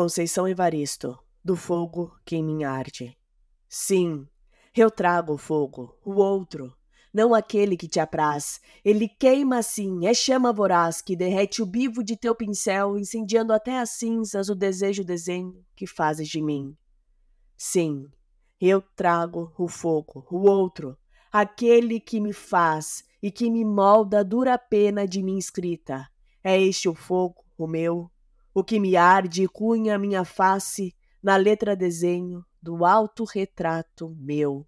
Conceição Evaristo, do fogo que em mim arde. Sim, eu trago o fogo, o outro, não aquele que te apraz. Ele queima assim, é chama voraz que derrete o bivo de teu pincel, incendiando até as cinzas o desejo desenho que fazes de mim. Sim, eu trago o fogo, o outro, aquele que me faz e que me molda a dura pena de minha escrita. É este o fogo, o meu, o que me arde e cunha minha face na letra desenho do alto retrato meu.